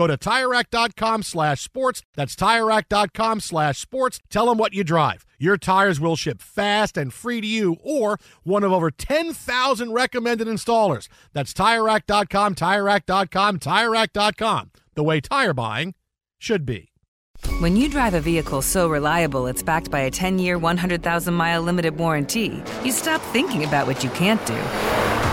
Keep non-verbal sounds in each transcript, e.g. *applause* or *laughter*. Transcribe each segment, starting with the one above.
Go to TireRack.com slash sports. That's TireRack.com slash sports. Tell them what you drive. Your tires will ship fast and free to you or one of over 10,000 recommended installers. That's TireRack.com, TireRack.com, TireRack.com. The way tire buying should be. When you drive a vehicle so reliable it's backed by a 10 year, 100,000 mile limited warranty, you stop thinking about what you can't do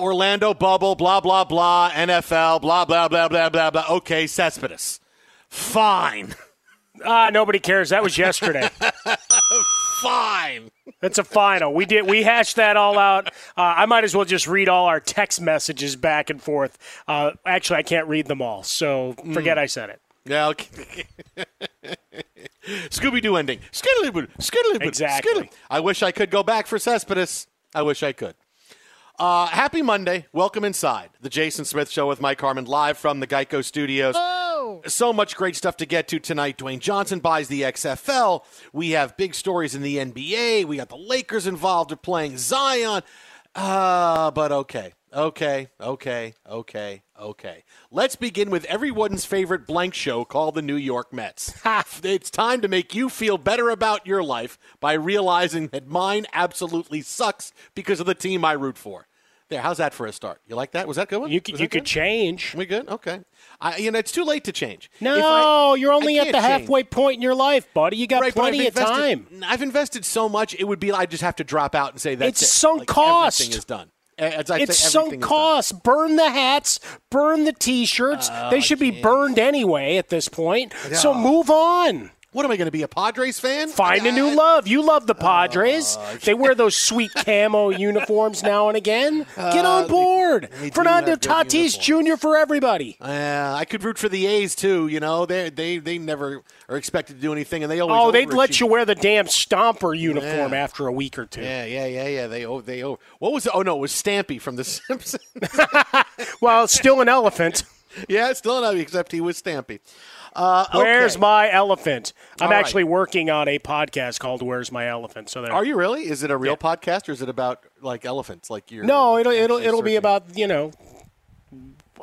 Orlando bubble, blah, blah, blah, NFL, blah, blah, blah, blah, blah, blah. Okay, Cespedes. Fine. Ah, nobody cares. That was yesterday. *laughs* fine. That's a final. We did. We hashed that all out. Uh, I might as well just read all our text messages back and forth. Uh, actually, I can't read them all, so forget mm. I said it. Yeah. Okay. *laughs* Scooby Doo ending. Skiddly skiddly Exactly. I wish I could go back for Cespedes. I wish I could. Uh, happy Monday. Welcome inside the Jason Smith Show with Mike Harmon, live from the Geico Studios. Oh. So much great stuff to get to tonight. Dwayne Johnson buys the XFL. We have big stories in the NBA. We got the Lakers involved. They're playing Zion. Uh, but okay. Okay, okay, okay, okay. Let's begin with everyone's favorite blank show called the New York Mets. *laughs* it's time to make you feel better about your life by realizing that mine absolutely sucks because of the team I root for. There, how's that for a start? You like that? Was that good one? You could, you could change. We good? Okay. I, you know, it's too late to change. No, I, you're only at the halfway change. point in your life, buddy. You got right, plenty of time. I've invested so much; it would be I just have to drop out and say that's it's it. sunk like, cost. Everything is done. As it's sunk cost. Burn the hats, burn the T-shirts. Uh, they should be burned anyway at this point. So move on. What am I going to be a Padres fan? Find a new love. You love the Padres. Uh, they wear those sweet camo *laughs* uniforms now and again. Get on board. They, they Fernando Tatis Jr. for everybody. Yeah, uh, I could root for the A's too. You know, they they they never are expected to do anything, and they always. Oh, they'd let you wear the damn Stomper uniform yeah. after a week or two. Yeah, yeah, yeah, yeah. They oh they oh what was it? oh no it was Stampy from The Simpsons. *laughs* well, still an elephant. *laughs* yeah, still an elephant except he was Stampy. Uh, Where's okay. my elephant? I'm All right. actually working on a podcast called "Where's My Elephant." So there. Are you really? Is it a real podcast or is it about like elephants? Like you're No, it'll it'll it'll be about you know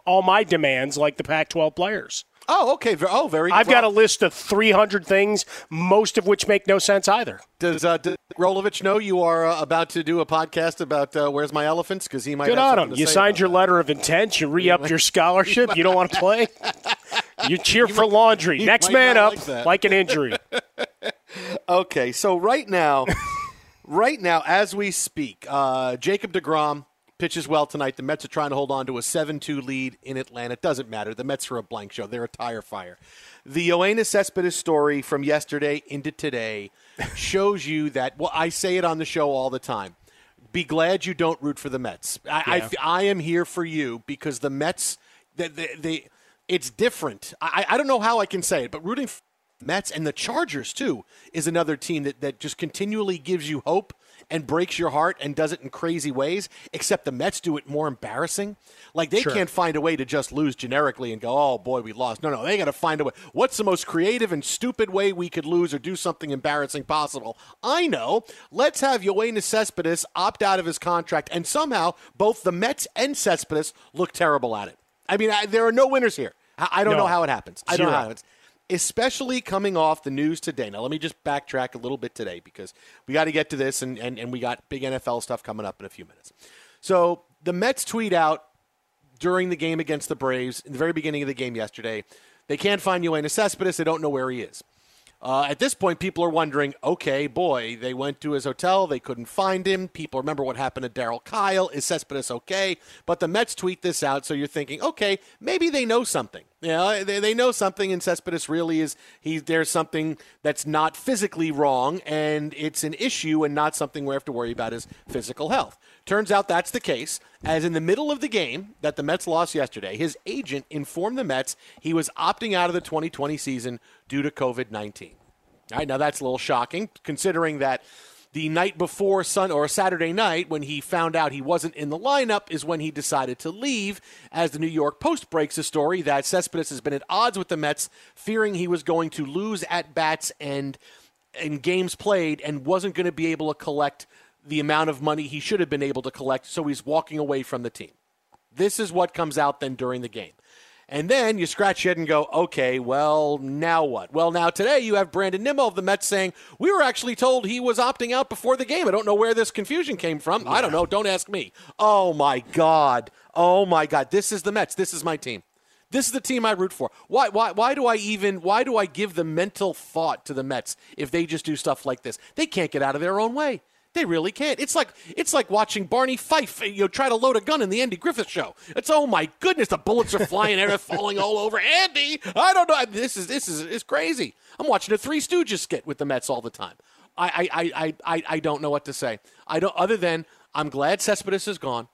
all my demands like the Pac-12 players. Oh, okay. Oh, very. I've got a list of 300 things, most of which make no sense either. Does uh, does Rolovich know you are uh, about to do a podcast about uh, where's my elephants? Because he might. Good on him. You signed your that. letter of intent. You re-upped your scholarship. You don't want to *laughs* play. You cheer for laundry. Next man up, like like an injury. *laughs* Okay, so right now, *laughs* right now as we speak, uh, Jacob Degrom pitches well tonight. The Mets are trying to hold on to a 7-2 lead in Atlanta. It doesn't matter. The Mets are a blank show. They're a tire fire. The Yoenis Cespedes story from yesterday into today shows you that. Well, I say it on the show all the time. Be glad you don't root for the Mets. I, Yeah. I, I am here for you because the Mets, they, they, they it's different. I, I don't know how I can say it, but rooting for Mets and the Chargers too is another team that, that just continually gives you hope and breaks your heart and does it in crazy ways. Except the Mets do it more embarrassing. Like they Sure. can't find a way to just lose generically and go, "Oh boy, we lost." No, no, they got to find a way. What's the most creative and stupid way we could lose or do something embarrassing possible? I know. Let's have Yoenis Cespedes opt out of his contract, and somehow both the Mets and Cespedes look terrible at it. I mean, I, there are no winners here. I, I don't No. know how it happens. I don't know how it happens especially coming off the news today. Now, let me just backtrack a little bit today because we got to get to this, and, and, and we got big NFL stuff coming up in a few minutes. So, the Mets tweet out during the game against the Braves, in the very beginning of the game yesterday, they can't find Yoenis Cespedes. They don't know where he is. Uh, at this point, people are wondering, okay, boy, they went to his hotel, they couldn't find him. People remember what happened to Darryl Kile. Is Cespedes okay? But the Mets tweet this out, so you're thinking, okay, maybe they know something. You know, they, they know something, and Cespedes really is he. There's something that's not physically wrong, and it's an issue, and not something we have to worry about his physical health. Turns out that's the case. As in the middle of the game that the Mets lost yesterday, his agent informed the Mets he was opting out of the 2020 season due to COVID 19. All right, now that's a little shocking considering that the night before Sun or Saturday night, when he found out he wasn't in the lineup, is when he decided to leave. As the New York Post breaks a story that Cespedes has been at odds with the Mets, fearing he was going to lose at bats and in games played and wasn't going to be able to collect the amount of money he should have been able to collect, so he's walking away from the team. This is what comes out then during the game. And then you scratch your head and go, okay, well, now what? Well, now today you have Brandon Nimmo of the Mets saying, we were actually told he was opting out before the game. I don't know where this confusion came from. I don't know. Don't ask me. Oh, my God. Oh, my God. This is the Mets. This is my team. This is the team I root for. Why, why, why do I even, why do I give the mental thought to the Mets if they just do stuff like this? They can't get out of their own way. They really can't. It's like it's like watching Barney Fife, eh, you know, try to load a gun in the Andy Griffith show. It's oh my goodness, the bullets are flying, they're falling all over. Andy, I don't know. This is this is it's crazy. I'm watching a Three Stooges skit with the Mets all the time. I I, I, I, I don't know what to say. I don't other than I'm glad Cespedes is gone.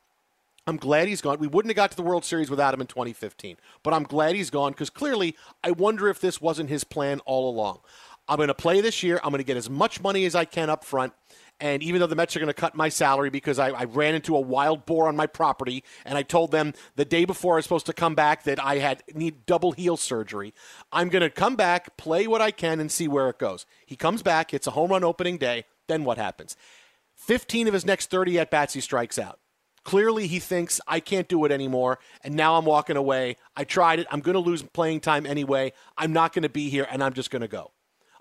I'm glad he's gone. We wouldn't have got to the World Series without him in 2015, but I'm glad he's gone because clearly I wonder if this wasn't his plan all along. I'm going to play this year. I'm going to get as much money as I can up front. And even though the Mets are going to cut my salary because I, I ran into a wild boar on my property, and I told them the day before I was supposed to come back that I had need double heel surgery, I'm going to come back, play what I can, and see where it goes. He comes back. It's a home run opening day. Then what happens? 15 of his next 30 at bats, he strikes out. Clearly, he thinks I can't do it anymore, and now I'm walking away. I tried it. I'm going to lose playing time anyway. I'm not going to be here, and I'm just going to go.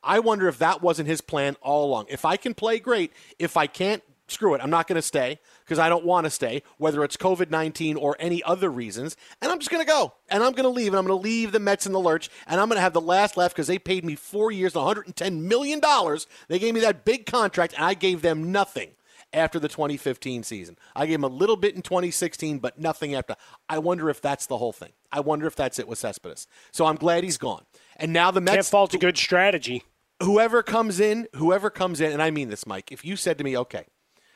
I wonder if that wasn't his plan all along. If I can play, great. If I can't, screw it. I'm not going to stay because I don't want to stay, whether it's COVID 19 or any other reasons. And I'm just going to go and I'm going to leave and I'm going to leave the Mets in the lurch and I'm going to have the last laugh because they paid me four years, $110 million. They gave me that big contract and I gave them nothing after the 2015 season. I gave him a little bit in 2016, but nothing after. I wonder if that's the whole thing. I wonder if that's it with Cespedes. So I'm glad he's gone. And now the Mets Can't fault a good strategy. Whoever comes in, whoever comes in, and I mean this, Mike, if you said to me, okay,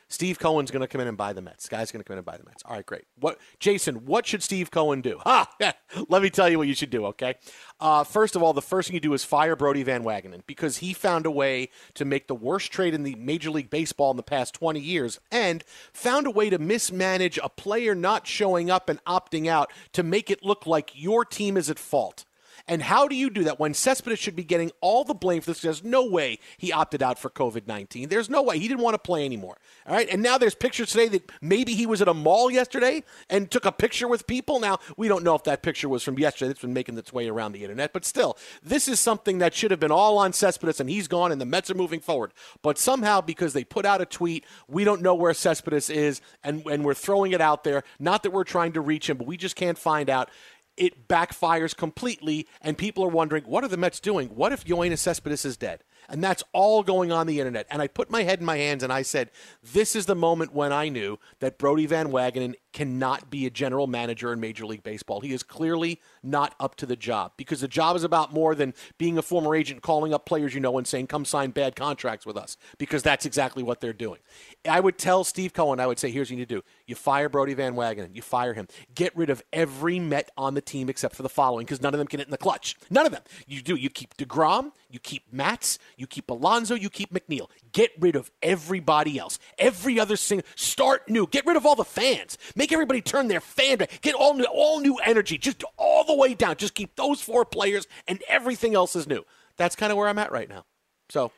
Steve Cohen's going to come in and buy the Mets. Guy's going to come in and buy the Mets. All right, great. What, Jason? What should Steve Cohen do? Ha! *laughs* Let me tell you what you should do. Okay. Uh, first of all, the first thing you do is fire Brodie Van Wagenen because he found a way to make the worst trade in the Major League Baseball in the past 20 years and found a way to mismanage a player not showing up and opting out to make it look like your team is at fault. And how do you do that when Cespedes should be getting all the blame for this? There's no way he opted out for COVID 19. There's no way. He didn't want to play anymore. All right. And now there's pictures today that maybe he was at a mall yesterday and took a picture with people. Now, we don't know if that picture was from yesterday. It's been making its way around the internet. But still, this is something that should have been all on Cespedes, and he's gone, and the Mets are moving forward. But somehow, because they put out a tweet, we don't know where Cespedes is, and, and we're throwing it out there. Not that we're trying to reach him, but we just can't find out it backfires completely, and people are wondering, what are the Mets doing? What if Yoenis Cespedes is dead? And that's all going on the internet. And I put my head in my hands and I said, this is the moment when I knew that Brodie Van Wagenen cannot be a general manager in Major League Baseball. He is clearly not up to the job because the job is about more than being a former agent, calling up players you know and saying, come sign bad contracts with us, because that's exactly what they're doing. I would tell Steve Cohen, I would say, here's what you need to do. You fire Brodie Van Wagenen. You fire him. Get rid of every Met on the team except for the following because none of them can hit in the clutch. None of them. You do. You keep DeGrom, you keep Matz, you keep Alonso, you keep McNeil. Get rid of everybody else. Every other single. Start new. Get rid of all the fans. Make everybody turn their fan back. Get all new, all new energy. Just all the way down. Just keep those four players, and everything else is new. That's kind of where I'm at right now. So.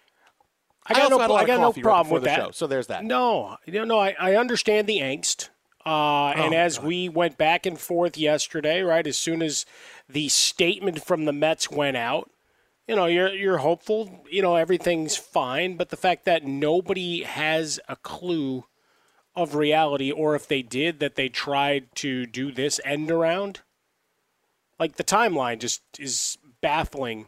I got, also no, had a lot I got no coffee right problem with that. show, so there's that. No, you know, I, I understand the angst. Uh, and Oh, as we went back and forth yesterday, right, as soon as the statement from the Mets went out, you know, you're you're hopeful, you know, everything's fine, but the fact that nobody has a clue of reality, or if they did, that they tried to do this end around, like the timeline just is baffling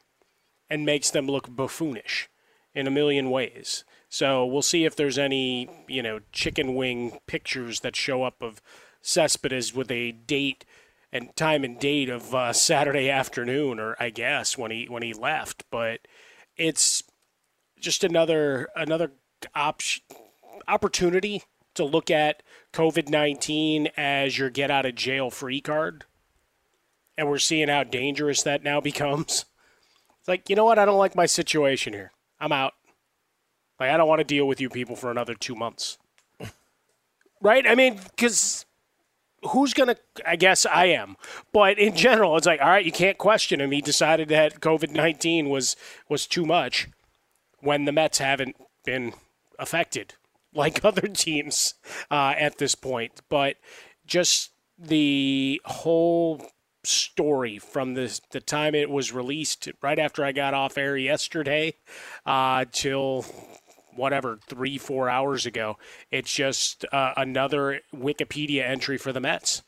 and makes them look buffoonish in a million ways. So we'll see if there's any, you know, chicken wing pictures that show up of Cespedes with a date and time and date of uh, Saturday afternoon, or I guess when he when he left. But it's just another another op- opportunity to look at COVID nineteen as your get out of jail free card, and we're seeing how dangerous that now becomes. It's like you know what? I don't like my situation here. I'm out. Like I don't want to deal with you people for another two months. right? I mean, because who's gonna? I guess I am. But in general, it's like, all right, you can't question him. He decided that COVID nineteen was was too much when the Mets haven't been affected like *laughs* other teams uh, at this point. But just the whole story from the the time it was released right after I got off air yesterday uh, till whatever three four hours ago. It's just uh, another Wikipedia entry for the Mets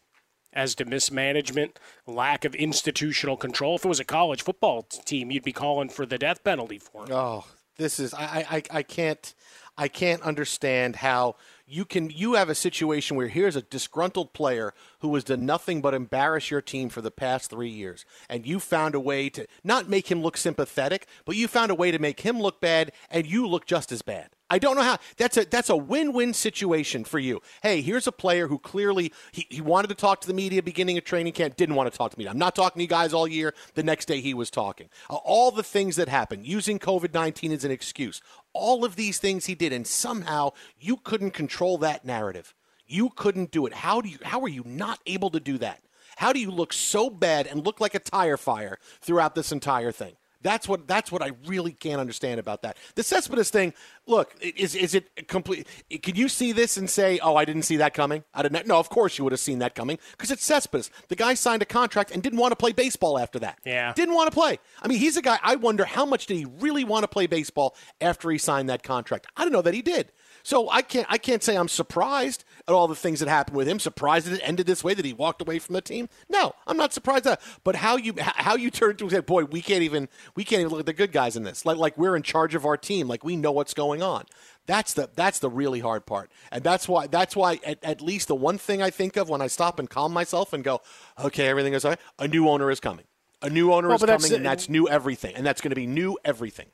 as to mismanagement, lack of institutional control. If it was a college football team, you'd be calling for the death penalty for it. Oh, this is I, I I can't I can't understand how you can you have a situation where here's a disgruntled player who has done nothing but embarrass your team for the past three years, and you found a way to not make him look sympathetic, but you found a way to make him look bad, and you look just as bad. I don't know how that's a that's a win-win situation for you. Hey, here's a player who clearly he, he wanted to talk to the media beginning of training camp, didn't want to talk to me. I'm not talking to you guys all year. The next day he was talking. Uh, all the things that happened, using COVID-19 as an excuse. All of these things he did, and somehow you couldn't control that narrative. You couldn't do it. How do you how are you not able to do that? How do you look so bad and look like a tire fire throughout this entire thing? That's what that's what I really can't understand about that. The Cespedes thing. Look, is is it complete? Could you see this and say, "Oh, I didn't see that coming"? I didn't. No, of course you would have seen that coming because it's Cespedes. The guy signed a contract and didn't want to play baseball after that. Yeah. didn't want to play. I mean, he's a guy. I wonder how much did he really want to play baseball after he signed that contract? I don't know that he did. So I can't I can't say I'm surprised at all the things that happened with him. Surprised that it ended this way, that he walked away from the team. No, I'm not surprised at. that. But how you how you turn to and say, boy, we can't even we can't even look at the good guys in this. Like like we're in charge of our team. Like we know what's going on. That's the that's the really hard part, and that's why that's why at, at least the one thing I think of when I stop and calm myself and go, okay, everything is all right. A new owner is coming. A new owner Well, is but that's- coming, and that's new everything, and that's going to be new everything.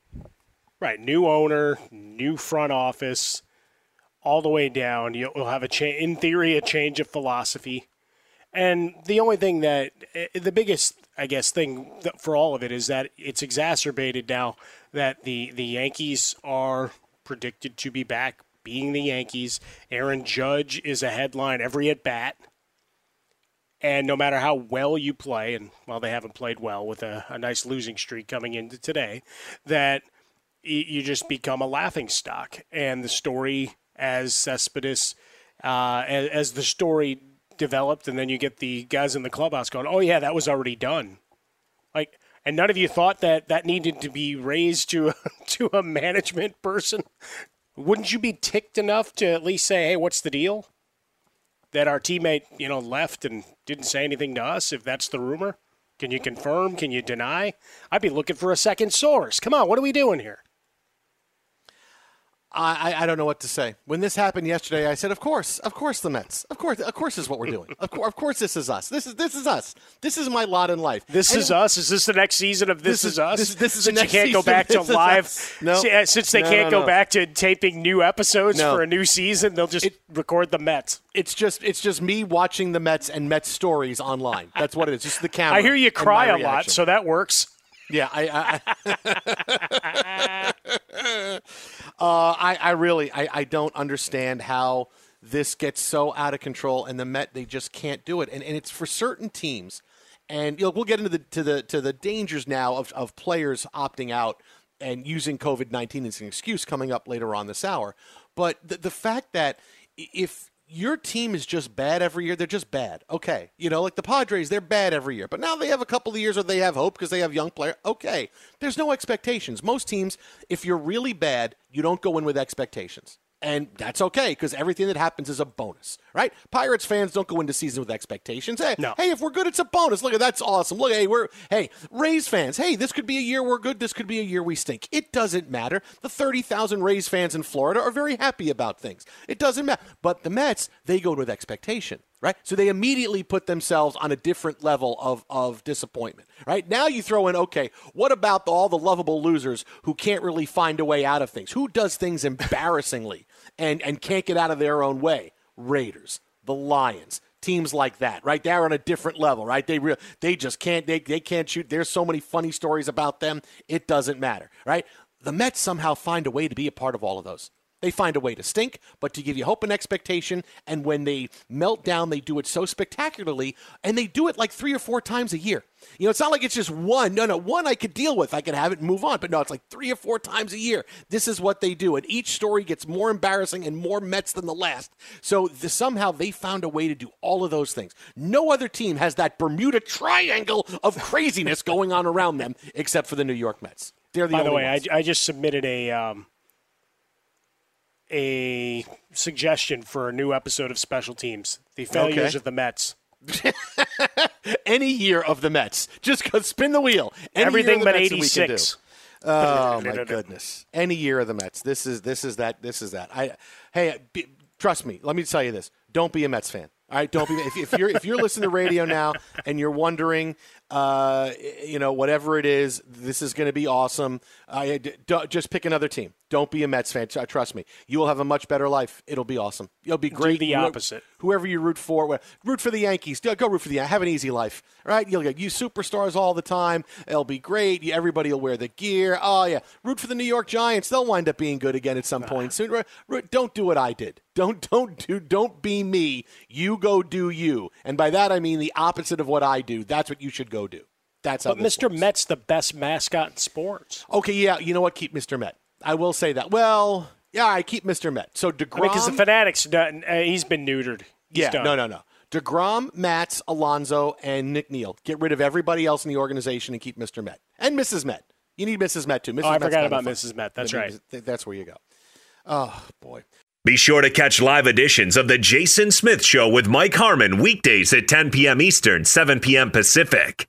Right, new owner, new front office, all the way down. You'll have a change, in theory, a change of philosophy. And the only thing that, eh, the biggest, I guess, thing for all of it is that it's exacerbated now that the, the Yankees are predicted to be back being the Yankees. Aaron Judge is a headline every at bat. And no matter how well you play, and well, they haven't played well with a, a nice losing streak coming into today, that you just become a laughing stock. And the story, as Cespedes, uh, as, as the story developed, and then you get the guys in the clubhouse going, "Oh yeah, that was already done." Like, and none of you thought that that needed to be raised to *laughs* to a management person. Wouldn't you be ticked enough to at least say, "Hey, what's the deal?" that our teammate, you know, left and didn't say anything to us if that's the rumor? Can you confirm? Can you deny? I'd be looking for a second source. Come on, what are we doing here? I, I don't know what to say. When this happened yesterday, I said, "Of course, of course, the Mets. Of course, of course, is what we're doing. Of, course, of course, this is us. This is this is us. This is my lot in life. This and is us. Is this the next season of This, this is, Us? This, this is since you can't go back to live. No, uh, since they no, can't no, go back to taping new episodes for a new season, they'll just record the Mets. It's just it's just me watching the Mets and Mets stories online. That's what it is. Just the camera. I hear you cry a lot, so that works. Yeah, I, I, *laughs* *laughs* uh, I, I really, I, I don't understand how this gets so out of control, and the Met they just can't do it, and and it's for certain teams, and you know, we'll get into the to the to the dangers now of of players opting out and using COVID nineteen as an excuse coming up later on this hour, but the the fact that if your team is just bad every year. They're just bad. Okay. You know, like the Padres, they're bad every year. But now they have a couple of years where they have hope because they have young players. Okay. There's no expectations. Most teams, if you're really bad, you don't go in with expectations. And that's okay because everything that happens is a bonus, right? Pirates fans don't go into season with expectations. Hey, No. hey, if we're good, it's a bonus. Look at that's awesome. Look, hey, we're hey Rays fans. Hey, this could be a year we're good. This could be a year we stink. It doesn't matter. The thirty thousand Rays fans in Florida are very happy about things. It doesn't matter. But the Mets, they go with expectation right? So they immediately put themselves on a different level of, of disappointment, right? Now you throw in, okay, what about all the lovable losers who can't really find a way out of things? Who does things embarrassingly and, and can't get out of their own way? Raiders, the Lions. Teams like that, right? They're on a different level, right? They re- they just can't they, they can't shoot. There's so many funny stories about them. It doesn't matter, right? The Mets somehow find a way to be a part of all of those. They find a way to stink, but to give you hope and expectation. And when they melt down, they do it so spectacularly, and they do it like three or four times a year. You know, it's not like it's just one. No, no, one I could deal with. I could have it and move on. But no, it's like three or four times a year. This is what they do. And each story gets more embarrassing and more Mets than the last. So the, somehow they found a way to do all of those things. No other team has that Bermuda Triangle of craziness going on around them except for the New York Mets. They're the By the way. I, I just submitted a um, a suggestion for a new episode of Special Teams: The Failures Okay. of the Mets. *laughs* any year of the Mets. Just spin the wheel. Any Everything year of the but Mets that we can do. 86. Oh my *laughs* goodness! Any year of the Mets. This is this is that. This is that. I hey, be, trust me. Let me tell you this. Don't be a Mets fan. All right, don't be. If, if you're if you're listening to radio now and you're wondering, uh, you know, whatever it is, this is going to be awesome. I d- just pick another team. Don't be a Mets fan. Tr- Trust me, you will have a much better life. It'll be awesome. You'll be great. the Who- opposite. Whoever you root for, root for the Yankees. Go root for the Yankees. Have an easy life. All right, you'll get you superstars all the time. It'll be great. Everybody will wear the gear. Oh yeah, root for the New York Giants. They'll wind up being good again at some *laughs* point soon. Don't do what I did. Don't don't do don't be me. You go do you. And by that I mean the opposite of what I do. That's what you should go do. That's But Mr. works. Met's the best mascot in sports. Okay, yeah, you know what? Keep Mr. Met. I will say that. Well, yeah, I keep Mr. Met. So Degrom. Because the Fanatics, done, uh, he's been neutered. He's yeah, done. no, no, no. Degrom, Matz, Alonso, and McNeil. Get rid of everybody else in the organization and keep Mr. Met and Mrs. Met. You need Mrs. Met too. Mrs. Oh, I Met's forgot about fun. Mrs. Met. That's Maybe right. That's where you go. Oh boy. Be sure to catch live editions of The Jason Smith Show with Mike Harmon weekdays at 10 p.m. Eastern, 7 p.m. Pacific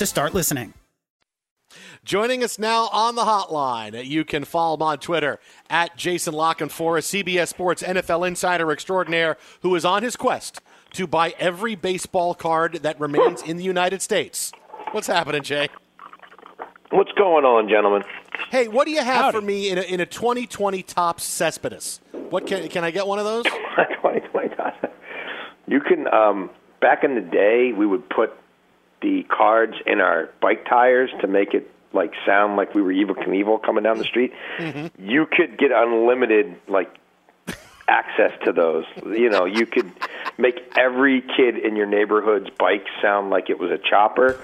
to start listening. Joining us now on the hotline, you can follow him on Twitter at Jason La Canfora, CBS Sports NFL insider extraordinaire, who is on his quest to buy every baseball card that remains in the United States. What's happening, Jay? What's going on, gentlemen? Hey, what do you have Howdy. for me in a, in a 2020 Topps Cespedes? What can can I get one of those? *laughs* 2020 Topps. You can. Um, back in the day, we would put the cards in our bike tires to make it like sound like we were Evel Knievel coming down the street. Mm-hmm. You could get unlimited like access to those. You know, you could make every kid in your neighborhood's bike sound like it was a chopper,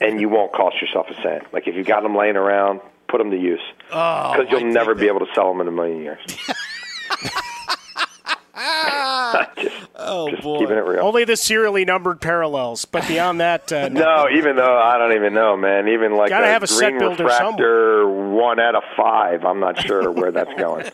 and you won't cost yourself a cent. Like if you got them laying around, put them to use because oh, you'll never be able to sell them in a million years. *laughs* *laughs* just, oh just boy! keeping it real. Only the serially numbered parallels, but beyond that, uh, *laughs* no. Even though I don't even know, man. Even like Gotta a have a set green builder refractor, one out of five. I'm not sure where that's going.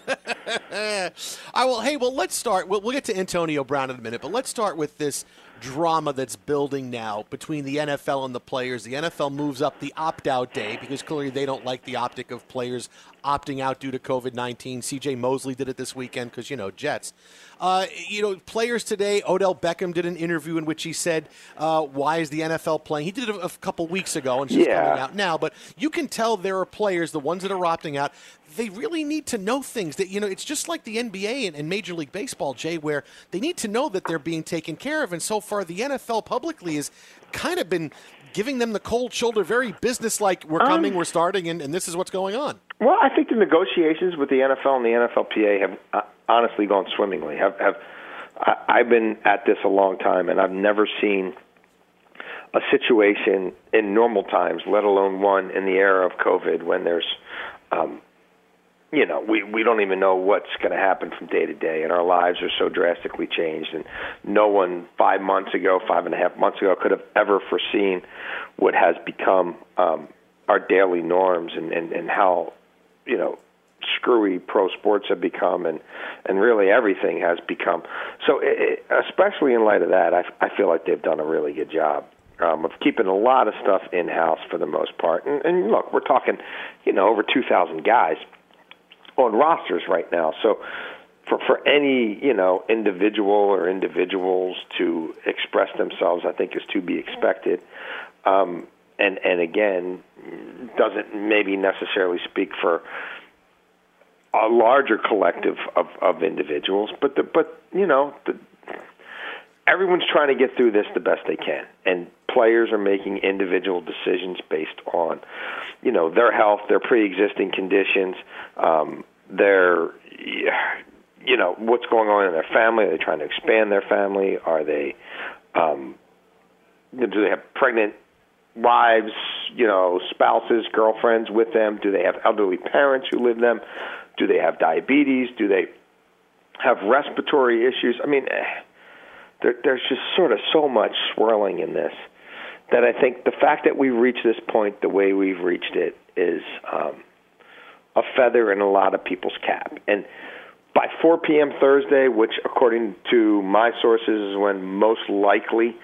*laughs* I will. Hey, well, let's start. We'll, we'll get to Antonio Brown in a minute, but let's start with this drama that's building now between the NFL and the players. The NFL moves up the opt out day because clearly they don't like the optic of players opting out due to COVID 19. CJ Mosley did it this weekend because, you know, Jets. Uh, you know, players today, Odell Beckham did an interview in which he said, uh, Why is the NFL playing? He did it a, a couple weeks ago and it's Yeah. coming out now, but you can tell there are players, the ones that are opting out, they really need to know things that, you know, it's just like the NBA and, and Major League Baseball, Jay, where they need to know that they're being taken care of. And so far, the NFL publicly has kind of been giving them the cold shoulder, very businesslike, we're Um, coming, we're starting, and, and this is what's going on. Well, I think the negotiations with the NFL and the NFLPA have uh, honestly gone swimmingly. Have have I, I've been at this a long time, and I've never seen a situation in normal times, let alone one in the era of COVID, when there's um, you know, we we don't even know what's going to happen from day to day, and our lives are so drastically changed. And no one five months ago, five and a half months ago, could have ever foreseen what has become um, our daily norms, and and and how, you know, screwy pro sports have become, and and really everything has become. So, it, especially in light of that, I I feel like they've done a really good job um, of keeping a lot of stuff in house for the most part. And, and look, we're talking, you know, over 2,000 guys on rosters right now. So for for any you know individual or individuals to express themselves, I think is to be expected. Um, and and again, doesn't maybe necessarily speak for a larger collective of, of individuals, but the, but you know the, everyone's trying to get through this the best they can, and players are making individual decisions based on, you know, their health, their pre-existing conditions, um, their, you know, what's going on in their family. Are they trying to expand their family? Are they, um, do they have pregnant wives, you know, spouses, girlfriends with them? Do they have elderly parents who live them? Do they have diabetes? Do they have respiratory issues? I mean, eh, there, there's just sort of so much swirling in this that I think the fact that we've reached this point the way we've reached it is um, a feather in a lot of people's cap. And by 4 p.m. Thursday, which according to my sources is when most likely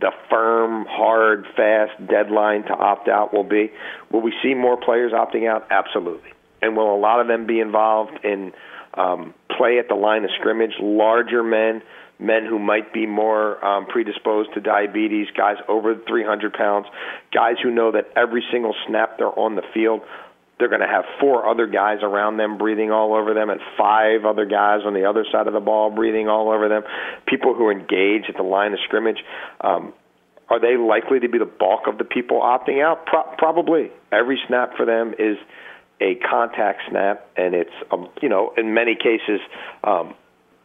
the firm, hard, fast deadline to opt out will be, will we see more players opting out? Absolutely. And will a lot of them be involved in um, play at the line of scrimmage, larger men? Men who might be more um, predisposed to diabetes, guys over 300 pounds, guys who know that every single snap they're on the field, they're going to have four other guys around them breathing all over them, and five other guys on the other side of the ball breathing all over them. People who engage at the line of scrimmage. Um, are they likely to be the bulk of the people opting out? Pro- probably. Every snap for them is a contact snap, and it's um, you know in many cases um,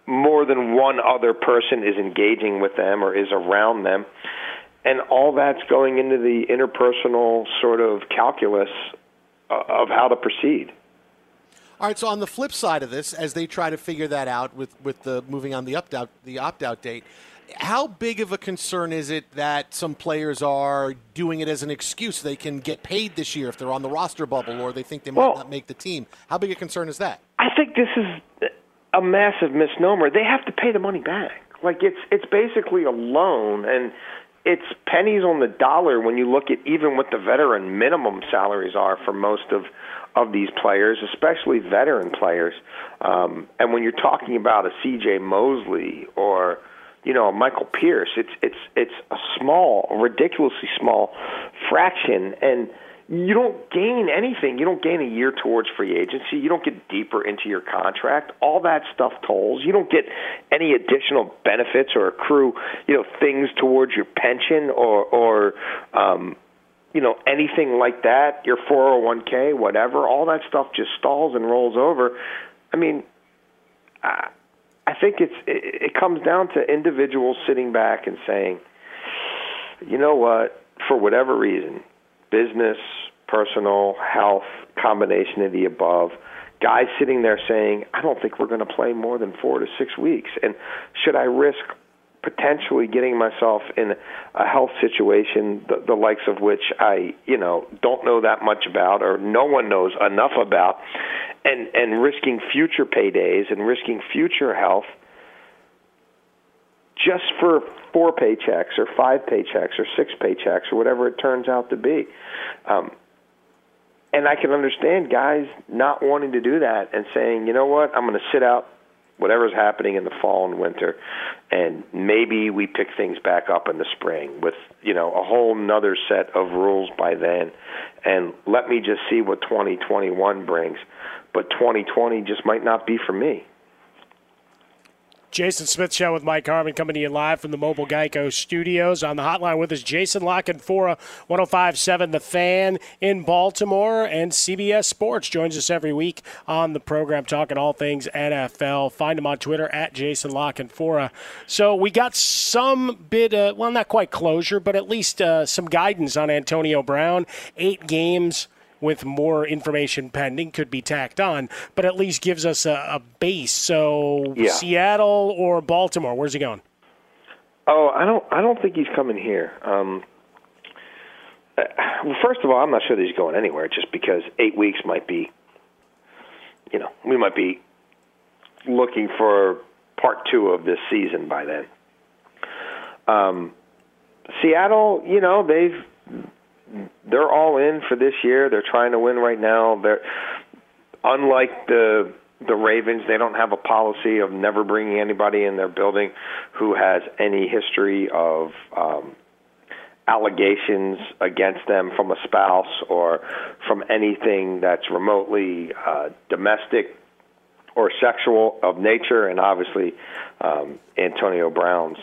more than one other person is engaging with them or is around them. And all that's going into the interpersonal sort of calculus uh, of how to proceed. All right. So on the flip side of this, as they try to figure that out with, with the moving on the opt out the opt out date, how big of a concern is it that some players are doing it as an excuse they can get paid this year if they're on the roster bubble or they think they might well, not make the team? How big a concern is that? I think this is a massive misnomer. They have to pay the money back. Like it's it's basically a loan and it's pennies on the dollar when you look at even what the veteran minimum salaries are for most of of these players, especially veteran players. Um, and when you're talking about a C.J. Mosley or you know Michael Pierce, it's it's it's a small, ridiculously small fraction, and you don't gain anything. You don't gain a year towards free agency. You don't get deeper into your contract. All that stuff tolls. You don't get any additional benefits or accrue, you know, things towards your pension or or um you know anything like that, your 401k, whatever. All that stuff just stalls and rolls over. I mean, I, I think it's it, it comes down to individuals sitting back and saying, you know what, for whatever reason, business, personal, health, combination of the above. Guys sitting there saying, I don't think we're going to play more than four to six weeks. And should I risk potentially getting myself in a health situation, the, the likes of which I, you know, don't know that much about or no one knows enough about, and, and risking future paydays and risking future health just for four paychecks or five paychecks or six paychecks or whatever it turns out to be. Um, and I can understand guys not wanting to do that and saying, you know what, I'm going to sit out whatever's happening in the fall and winter, and maybe we pick things back up in the spring with you know a whole nother set of rules by then, and let me just see what 2021 brings. But 2020 just might not be for me. Jason Smith Show with Mike Harmon coming to you live from the Mobile Geico Studios. On the hotline with us, Jason La Canfora, 1057 The Fan in Baltimore, and CBS Sports joins us every week on the program talking all things NFL. Find him on Twitter at Jason La Canfora. So we got some bit, uh, well, not quite closure, but at least uh, some guidance on Antonio Brown. Eight games with more information pending could be tacked on, but at least gives us a, a base. So Yeah. Seattle or Baltimore, where's he going? Oh, I don't. I don't think he's coming here. Um, uh, well, first of all, I'm not sure that he's going anywhere. Just because eight weeks might be, you know, we might be looking for part two of this season by then. Um, Seattle, you know, they've they're all in for this year. They're trying to win right now. They're unlike the the Ravens, they don't have a policy of never bringing anybody in their building who has any history of um, allegations against them from a spouse or from anything that's remotely uh, domestic or sexual of nature, and obviously um, Antonio Brown's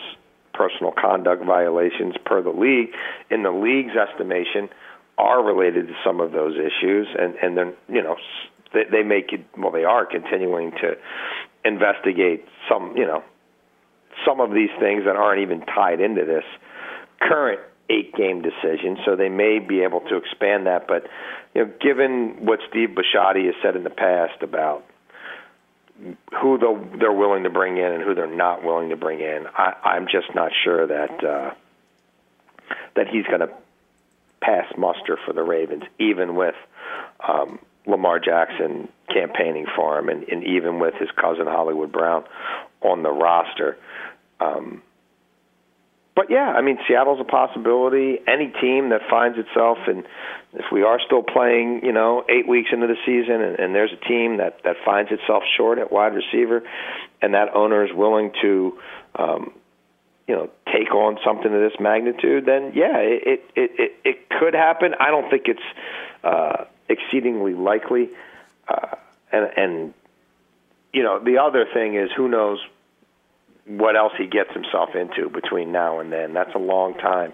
personal conduct violations per the league, in the league's estimation, are related to some of those issues, and and then you know they, they make it well they are continuing to investigate some you know some of these things that aren't even tied into this current eight game decision, so they may be able to expand that. But you know, given what Steve Bisciotti has said in the past about who they're willing to bring in and who they're not willing to bring in, I, I'm just not sure that uh, that he's going to pass muster for the Ravens, even with um, Lamar Jackson campaigning for him, and, and even with his cousin Hollywood Brown on the roster. Um, but yeah, I mean, Seattle's a possibility. Any team that finds itself in, if we are still playing, you know, eight weeks into the season, and, and there's a team that that finds itself short at wide receiver, and that owner is willing to, um, you know, take on something of this magnitude, then yeah, it it it, it could happen. I don't think it's uh, exceedingly likely, uh, and and you know, the other thing is who knows what else he gets himself into between now and then. That's a long time.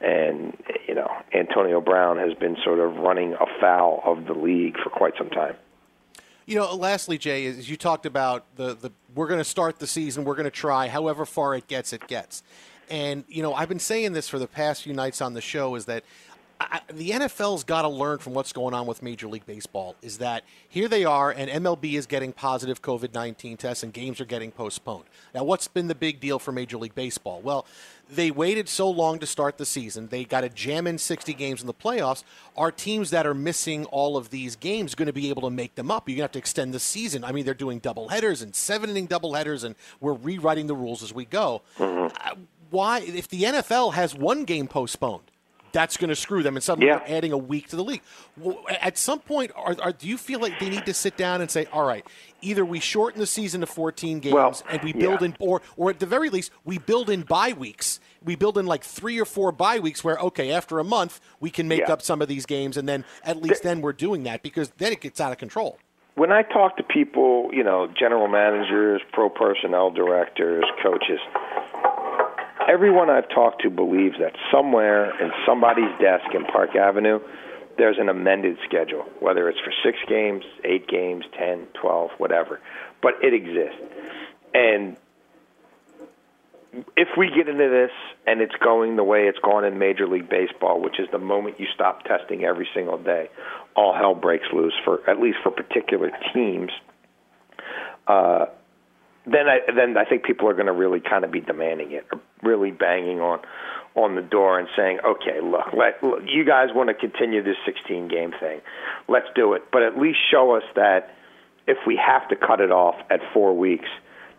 And, you know, Antonio Brown has been sort of running afoul of the league for quite some time. You know, lastly, Jay, as you talked about the, the we're going to start the season, we're going to try, however far it gets, it gets. And, you know, I've been saying this for the past few nights on the show is that I, the NFL's got to learn from what's going on with Major League Baseball. Is that here they are, and MLB is getting positive COVID 19 tests, and games are getting postponed. Now, what's been the big deal for Major League Baseball? Well, they waited so long to start the season. They got to jam in 60 games in the playoffs. Are teams that are missing all of these games going to be able to make them up? You're going to have to extend the season. I mean, they're doing double headers and seven inning double headers, and we're rewriting the rules as we go. Uh, why, if the NFL has one game postponed, that's going to screw them, and suddenly Yeah. they're adding a week to the league. At some point, are, are, do you feel like they need to sit down and say, "All right, either we shorten the season to 14 games Well, and we build yeah. in, or, or at the very least, we build in bye weeks. We build in like three or four bye weeks where, okay, after a month, we can make Yeah. up some of these games, and then at least then we're doing that because then it gets out of control." When I talk to people, you know, general managers, pro personnel directors, coaches, everyone I've talked to believes that somewhere in somebody's desk in Park Avenue, there's an amended schedule, whether it's for six games, eight games, ten, twelve, whatever. But it exists. And if we get into this and it's going the way it's gone in Major League Baseball, which is the moment you stop testing every single day, all hell breaks loose for at least for particular teams. Uh, then I then I think people are going to really kind of be demanding it, or really banging on on the door and saying, "Okay, look, let look, you guys want to continue this 16 game thing, let's do it, but at least show us that if we have to cut it off at four weeks,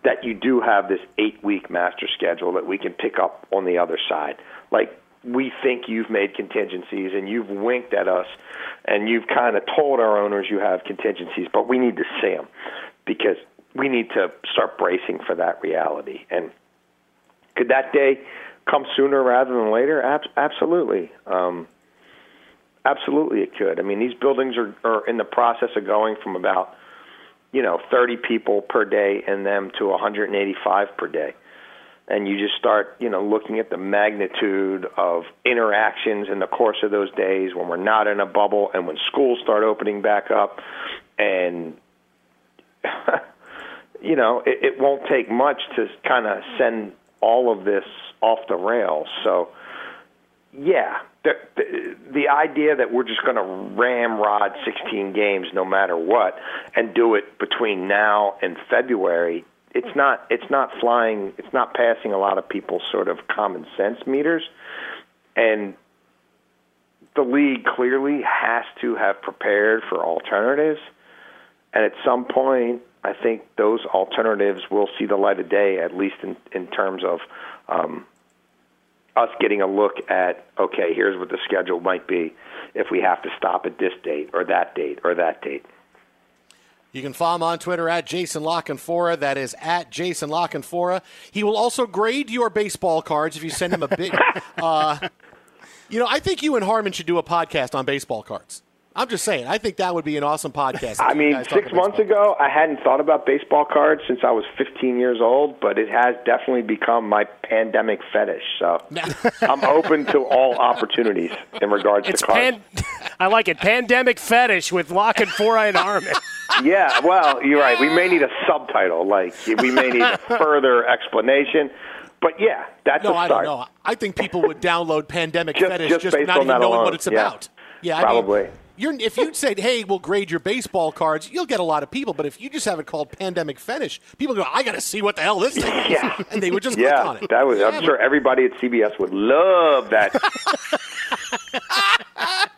that you do have this eight week master schedule that we can pick up on the other side. Like we think you've made contingencies and you've winked at us and you've kind of told our owners you have contingencies, but we need to see them because we need to start bracing for that reality. And could that day come sooner rather than later? Ab- absolutely. Um, absolutely, it could. I mean, these buildings are, are in the process of going from about you know 30 people per day in them to 185 per day and you just start you know looking at the magnitude of interactions in the course of those days when we're not in a bubble and when schools start opening back up and *laughs* you know it, it won't take much to kind of send all of this off the rails. So yeah the, the the idea that we're just going to ramrod 16 games no matter what and do it between now and February it's not it's not flying it's not passing a lot of people's sort of common sense meters. And the league clearly has to have prepared for alternatives. And at some point I think those alternatives will see the light of day at least in in terms of um us getting a look at okay, here's what the schedule might be if we have to stop at this date or that date or that date. You can follow him on Twitter at Jason La Canfora. That is at Jason La Canfora. He will also grade your baseball cards if you send him a big. *laughs* uh, you know, I think you and Harmon should do a podcast on baseball cards. I'm just saying. I think that would be an awesome podcast. I mean, six months ago, I hadn't thought about baseball cards since I was 15 years old, but it has definitely become my pandemic fetish. So *laughs* I'm open to all opportunities in regards It's to cards. pan- *laughs* I like it. Pandemic fetish with La Canfora and Harmon. *laughs* yeah, well, you're right. We may need a subtitle. Like we may need a further explanation. But yeah, that's no, a I start. I don't know. I think people would download Pandemic Just- Fetish just just, not even knowing alone. what it's Yeah. about. Yeah, I Probably. Mean, you're, if you'd said, "Hey, we'll grade your baseball cards," you'll get a lot of people. But if you just have it called Pandemic Fetish, people go, "I got to see what the hell this thing is," Yeah. *laughs* and they would just yeah, click on it. that was. I'm Yeah, sure everybody at CBS would love that. *laughs* *laughs*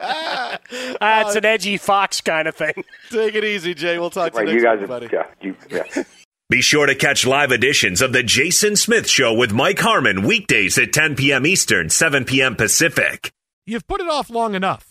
Ah, it's an edgy Fox kind of thing. Take it easy, Jay. We'll talk to right, you you next guys, week, buddy. yeah, you, yeah. Be sure to catch live editions of The Jason Smith Show with Mike Harmon weekdays at 10 p.m. Eastern, 7 p.m. Pacific. You've put it off long enough.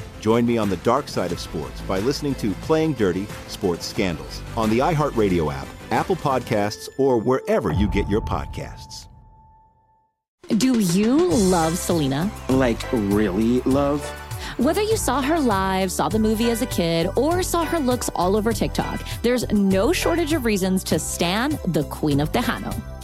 Join me on the dark side of sports by listening to Playing Dirty Sports Scandals on the iHeartRadio app, Apple Podcasts, or wherever you get your podcasts. Do you love Selena? Like, really love? Whether you saw her live, saw the movie as a kid, or saw her looks all over TikTok, there's no shortage of reasons to stan the Queen of Tejano.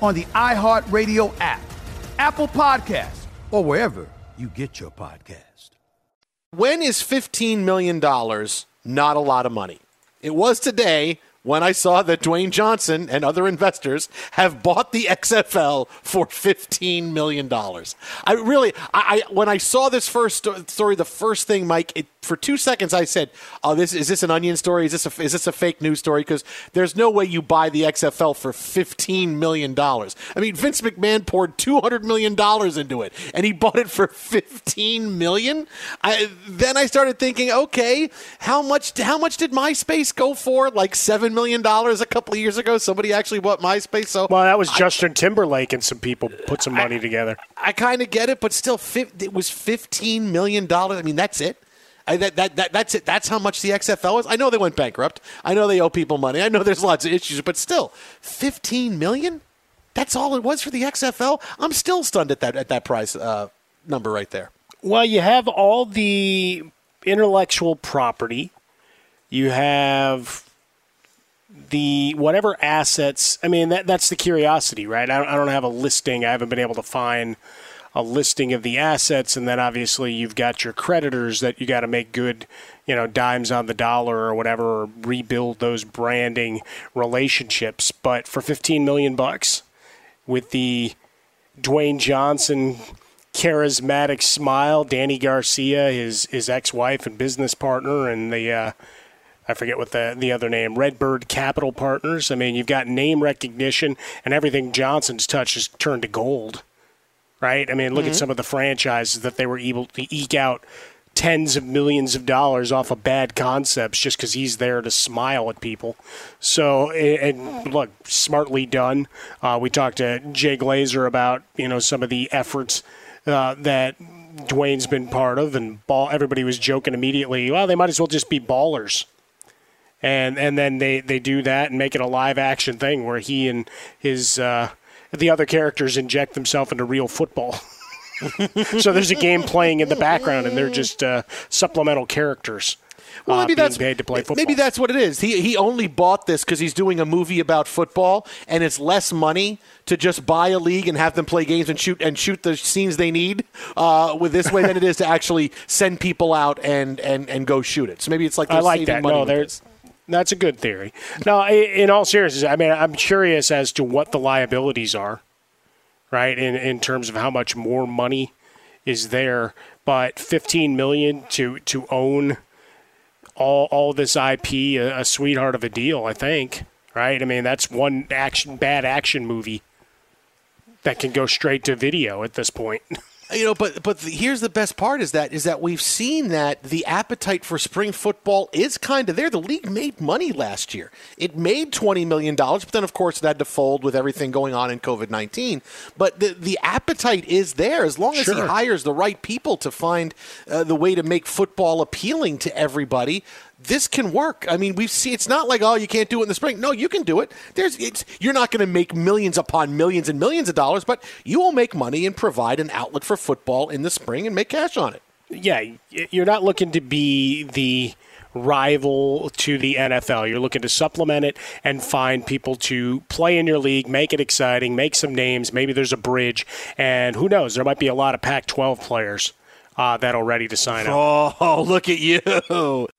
on the iHeartRadio app, Apple Podcast, or wherever you get your podcast. When is $15 million not a lot of money? It was today when I saw that Dwayne Johnson and other investors have bought the XFL for $15 million. I really, I, I when I saw this first story, the first thing, Mike, it, for two seconds I said, "Oh, this is this an onion story? Is this a, is this a fake news story?" Because there's no way you buy the XFL for 15 million dollars. I mean, Vince McMahon poured 200 million dollars into it, and he bought it for 15 million. I, then I started thinking, okay, how much how much did MySpace go for? Like seven million dollars a couple of years ago. Somebody actually bought MySpace. So well, that was Justin Timberlake and some people put some money I, together. I kind of get it, but still, it was 15 million dollars. I mean, that's it. I, that, that, that, that's it. That's how much the XFL is. I know they went bankrupt. I know they owe people money. I know there's lots of issues, but still, 15 million? That's all it was for the XFL. I'm still stunned at that at that price uh, number right there. Well, you have all the intellectual property. You have the whatever assets. I mean, that that's the curiosity, right? I don't, I don't have a listing. I haven't been able to find a listing of the assets, and then obviously you've got your creditors that you got to make good, you know, dimes on the dollar or whatever, or rebuild those branding relationships. But for 15 million bucks, with the Dwayne Johnson charismatic smile, Dany Garcia, his his ex-wife and business partner, and the uh, I forget what the the other name, Redbird Capital Partners. I mean, you've got name recognition, and everything Johnson's touched has turned to gold right? I mean, look mm-hmm. at some of the franchises that they were able to eke out tens of millions of dollars off of bad concepts just because he's there to smile at people. So, and look, smartly done. Uh, we talked to Jay Glazer about you know some of the efforts uh, that Dwayne's been part of, and ball. Everybody was joking immediately. Well, they might as well just be ballers. And and then they, they do that and make it a live action thing where he and his uh, the other characters inject themselves into real football. *laughs* so there's a game playing in the background, and they're just uh, supplemental characters. Well, maybe uh, that's paid to play football. Maybe that's what it is. He he only bought this because he's doing a movie about football, and it's less money to just buy a league and have them play games and shoot and shoot the scenes they need uh, with this way than it is to actually send people out and, and, and go shoot it. So maybe it's like I like that. No, there's that's a good theory. Now, in all seriousness, I mean, I'm curious as to what the liabilities are, right? In in terms of how much more money is there, but 15 million to to own all all this IP, a, a sweetheart of a deal, I think, right? I mean, that's one action bad action movie that can go straight to video at this point. *laughs* you know but but the, here's the best part is that is that we've seen that the appetite for spring football is kind of there. The league made money last year. It made 20 million dollars but then of course it had to fold with everything going on in covid-19 but the the appetite is there as long as sure. he hires the right people to find uh, the way to make football appealing to everybody this can work. I mean, we've seen it's not like oh you can't do it in the spring. No, you can do it. There's it's you're not going to make millions upon millions and millions of dollars, but you will make money and provide an outlet for football in the spring and make cash on it. Yeah, you're not looking to be the rival to the NFL. You're looking to supplement it and find people to play in your league, make it exciting, make some names. Maybe there's a bridge, and who knows? There might be a lot of Pac-12 players uh, that are ready to sign up. Oh, *laughs* look at you!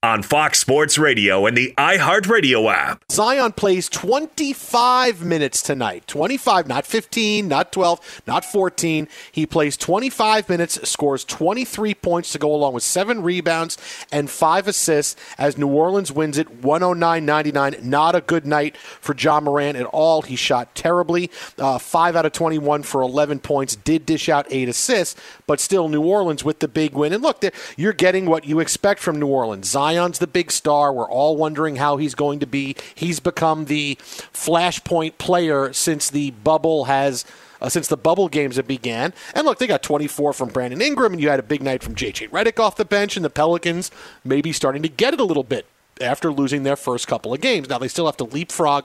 on Fox Sports Radio and the iHeartRadio app. Zion plays 25 minutes tonight. 25, not 15, not 12, not 14. He plays 25 minutes, scores 23 points to go along with seven rebounds and five assists as New Orleans wins it 109 99. Not a good night for Ja Morant at all. He shot terribly. Uh, 5 out of 21 for 11 points, did dish out eight assists, but still New Orleans with the big win. And look, you're getting what you expect from New Orleans. Zion's the big star. We're all wondering how he's going to be. He's become the flashpoint player since the bubble has. Uh, since the bubble games have began. And look, they got 24 from Brandon Ingram, and you had a big night from J.J. Redick off the bench, and the Pelicans maybe starting to get it a little bit after losing their first couple of games. Now they still have to leapfrog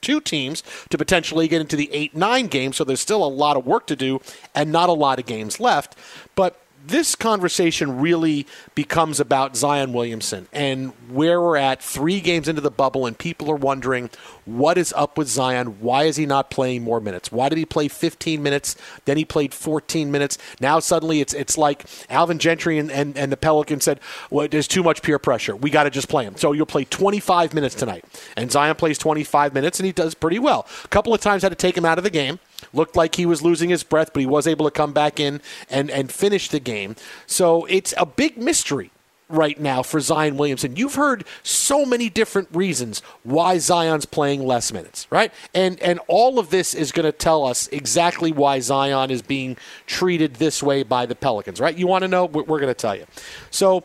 two teams to potentially get into the 8 9 game. So there's still a lot of work to do and not a lot of games left. But this conversation really becomes about Zion Williamson and where we're at three games into the bubble, and people are wondering what is up with Zion? Why is he not playing more minutes? Why did he play 15 minutes? Then he played 14 minutes. Now suddenly it's it's like Alvin Gentry and, and, and the Pelicans said, well, there's too much peer pressure. We got to just play him. So you'll play 25 minutes tonight. And Zion plays 25 minutes, and he does pretty well. A couple of times had to take him out of the game. Looked like he was losing his breath, but he was able to come back in and, and finish the game. So it's a big mystery right now for Zion Williamson. You've heard so many different reasons why Zion's playing less minutes, right? And and all of this is going to tell us exactly why Zion is being treated this way by the Pelicans, right? You want to know? We're, going to tell you. So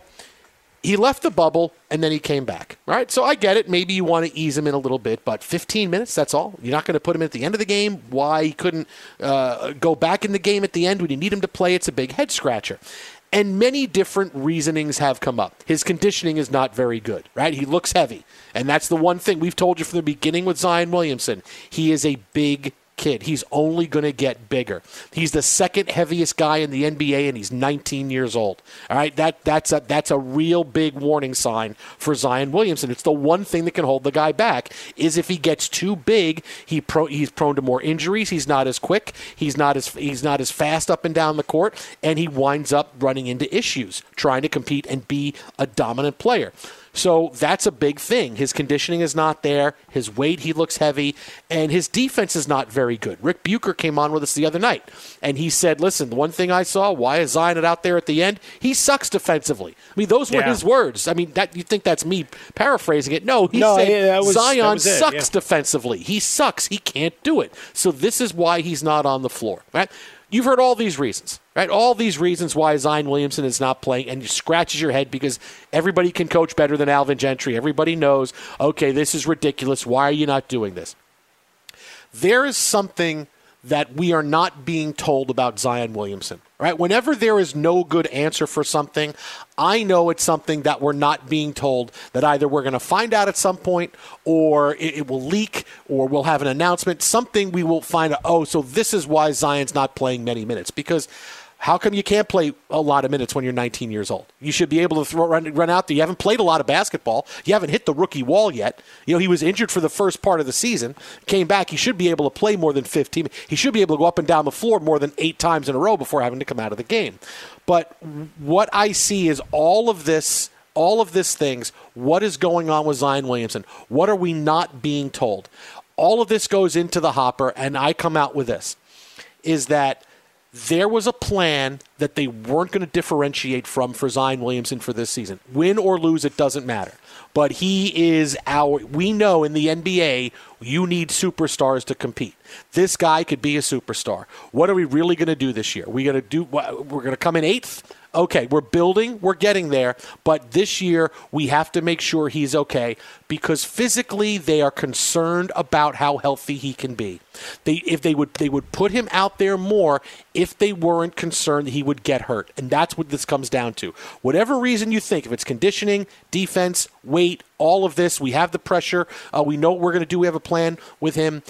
he left the bubble and then he came back. Right? So I get it. Maybe you want to ease him in a little bit, but 15 minutes, that's all. You're not going to put him at the end of the game. Why he couldn't uh, go back in the game at the end when you need him to play? It's a big head scratcher. And many different reasonings have come up. His conditioning is not very good, right? He looks heavy. And that's the one thing we've told you from the beginning with Zion Williamson. He is a big kid. He's only going to get bigger. He's the second heaviest guy in the NBA, and he's 19 years old. All right, that that's a that's a real big warning sign for Zion Williamson. It's the one thing that can hold the guy back is if he gets too big, he pro, he's prone to more injuries. He's not as quick. He's not as he's not as fast up and down the court, and he winds up running into issues trying to compete and be a dominant player. So that's a big thing. His conditioning is not there. His weight, he looks heavy, and his defense is not very good. Rick Bucher came on with us the other night, and he said, "Listen, the one thing I saw, why is Zion out there at the end? He sucks defensively. I mean, those were Yeah. his words. I mean, that you think that's me paraphrasing it? No, he No, said yeah, was- Zion it, sucks yeah. defensively. He sucks. He can't do it. So this is why he's not on the floor. Right? You've heard all these reasons, right? All these reasons why Zion Williamson is not playing, and you scratches your head because everybody can coach better than Alvin Gentry. Everybody knows, okay, this is ridiculous. Why are you not doing this? There is something that we are not being told about Zion Williamson. Right? Whenever there is no good answer for something, I know it's something that we're not being told that either we're going to find out at some point or it, it will leak or we'll have an announcement. Something we will find out, oh, so this is why Zion's not playing many minutes. Because how come you can't play a lot of minutes when you're 19 years old? You should be able to throw, run, run out there. You haven't played a lot of basketball. You haven't hit the rookie wall yet. You know, he was injured for the first part of the season, came back. He should be able to play more than 15. He should be able to go up and down the floor more than eight times in a row before having to come out of the game. But what I see is all of this all of these things, what is going on with Zion Williamson? What are we not being told? All of this goes into the hopper, and I come out with this is that there was a plan that they weren't going to differentiate from for Zion Williamson for this season. Win or lose, it doesn't matter. But he is our, we know in the NBA, you need superstars to compete. This guy could be a superstar. What are we really going to do this year? We're going to do, we're going to come in eighth? Okay, we're building, we're getting there, but this year we have to make sure he's okay because physically they are concerned about how healthy he can be. They if they would they would put him out there more if they weren't concerned that he would get hurt. And that's what this comes down to. Whatever reason you think, if it's conditioning, defense, weight, all of this, we have the pressure, uh, we know what we're going to do, we have a plan with him.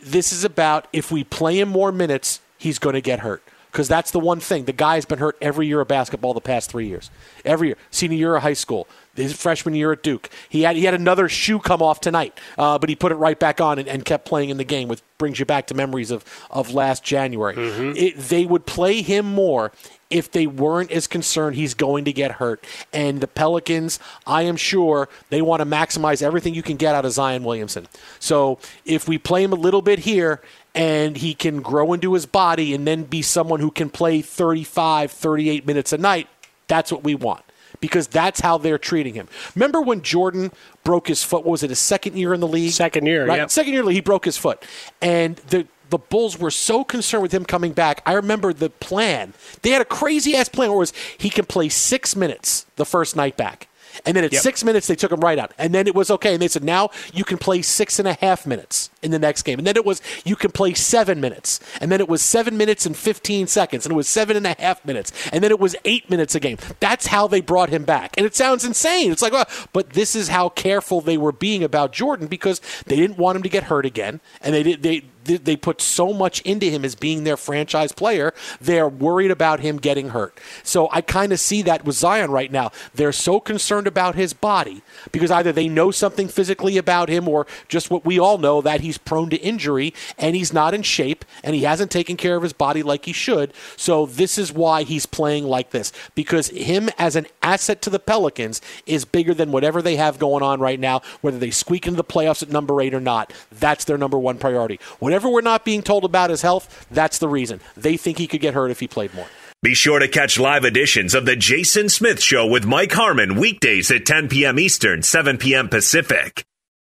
This is about if we play him more minutes, he's going to get hurt because that's the one thing. The guy's been hurt every year of basketball the past three years. Every year, senior year of high school, his freshman year at Duke. He had he had another shoe come off tonight, uh, but he put it right back on and, and kept playing in the game, which brings you back to memories of of last January. It, they would play him more if they weren't as concerned he's going to get hurt. And the Pelicans, I am sure they want to maximize everything you can get out of Zion Williamson. So if we play him a little bit here and he can grow into his body and then be someone who can play 35, 38 minutes a night, that's what we want. Because that's how they're treating him. Remember when Jordan broke his foot? What was it his second year in the league? Second year, right? yep. Second year, he broke his foot, and the the Bulls were so concerned with him coming back. I remember the plan. They had a crazy ass plan where it was he can play six minutes the first night back. And then at Yep. six minutes, they took him right out. And then it was okay. And they said, now you can play six and a half minutes in the next game. And then it was, you can play seven minutes. And then it was seven minutes and 15 seconds. And it was seven and a half minutes. And then it was eight minutes a game. That's how they brought him back. And it sounds insane. It's like, well, but this is how careful they were being about Jordan because they didn't want him to get hurt again. And they did, they, they- put so much into him as being their franchise player. They're worried about him getting hurt. So I kind of see that with Zion right now. They're so concerned about his body because either they know something physically about him or just what we all know that he's prone to injury and he's not in shape and he hasn't taken care of his body like he should. So this is why he's playing like this because him as an asset to the Pelicans is bigger than whatever they have going on right now, whether they squeak into the playoffs at number eight or not. That's their number one priority. Whatever we're not being told about his health, that's the reason. They think he could get hurt if he played more. Be sure to catch live editions of The Jason Smith Show with Mike Harmon weekdays at 10 p.m. Eastern, 7 p.m. Pacific.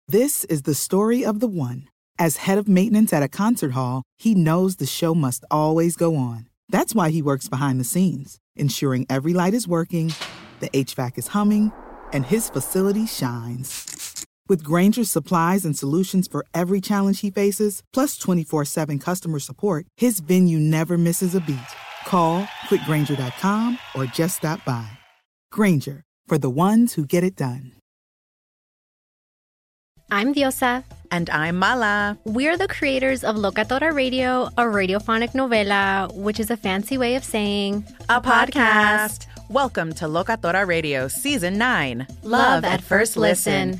This is the story of the one. As head of maintenance at a concert hall, he knows the show must always go on. That's why he works behind the scenes, ensuring every light is working, the HVAC is humming, and his facility shines. With Grainger's supplies and solutions for every challenge he faces, plus 24 7 customer support, his venue never misses a beat. Call quickgranger.com or just stop by. Granger, for the ones who get it done. I'm Diosa. And I'm Mala. We're the creators of Locatora Radio, a radiophonic novela, which is a fancy way of saying A podcast. Welcome to Locatora Radio Season 9 Love at First Listen.